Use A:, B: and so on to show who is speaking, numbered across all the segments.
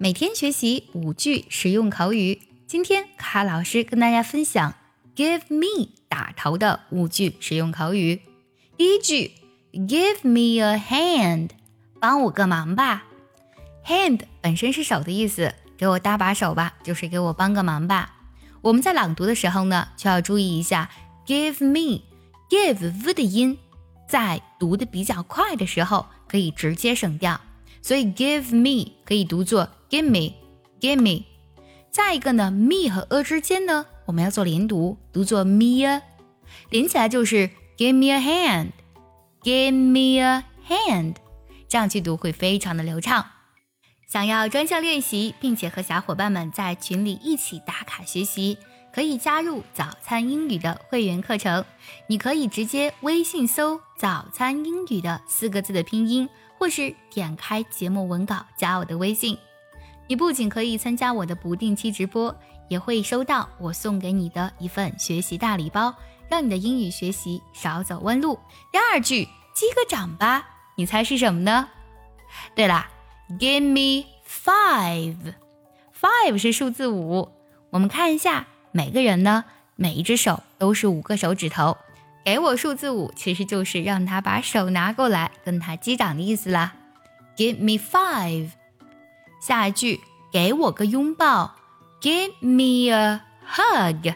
A: 每天学习五句实用口语。今天卡老师跟大家分享 “give me” 打头的五句实用口语。第一句，“give me a hand”，帮我个忙吧。hand 本身是手的意思，给我搭把手吧，就是给我帮个忙吧。我们在朗读的时候呢，就要注意一下 “give me”，“give” v 的音，在读的比较快的时候可以直接省掉。所以 give me 可以读作 give me，give me。再一个呢，me 和 a 之间呢，我们要做连读，读作 me，连起来就是 give me a hand，give me a hand，这样去读会非常的流畅。想要专项练习，并且和小伙伴们在群里一起打卡学习，可以加入早餐英语的会员课程。你可以直接微信搜“早餐英语”的四个字的拼音。或是点开节目文稿加我的微信，你不仅可以参加我的不定期直播，也会收到我送给你的一份学习大礼包，让你的英语学习少走弯路。第二句，击个掌吧，你猜是什么呢？对啦，Give me five，five 是数字五。我们看一下，每个人呢，每一只手都是五个手指头。给我数字五，其实就是让他把手拿过来，跟他击掌的意思啦。Give me five。下一句，给我个拥抱。Give me a hug。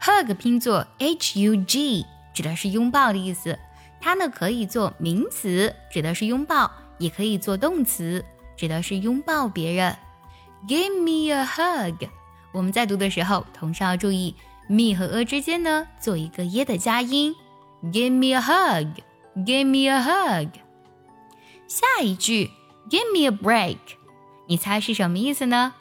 A: hug 拼作 h u g，指的是拥抱的意思。它呢可以做名词，指的是拥抱；也可以做动词，指的是拥抱别人。Give me a hug。我们在读的时候，同时要注意 me 和 a 之间呢做一个耶的加音。Give me a hug, give me a hug。下一句，Give me a break，你猜是什么意思呢？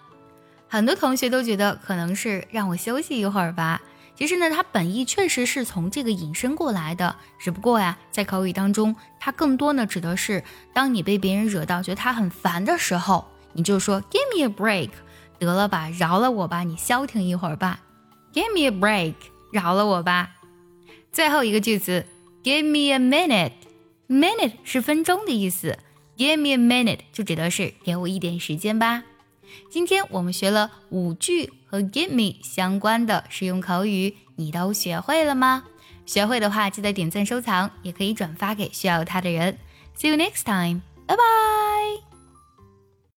A: 很多同学都觉得可能是让我休息一会儿吧。其实呢，它本意确实是从这个引申过来的。只不过呀，在口语当中，它更多呢指的是当你被别人惹到，觉得他很烦的时候，你就说 Give me a break，得了吧，饶了我吧，你消停一会儿吧。Give me a break，饶了我吧。最后一个句子，Give me a minute，minute 是分钟的意思，Give me a minute 就指的是给我一点时间吧。今天我们学了五句和 Give me 相关的实用口语，你都学会了吗？学会的话记得点赞收藏，也可以转发给需要它的人。See you next time，拜拜。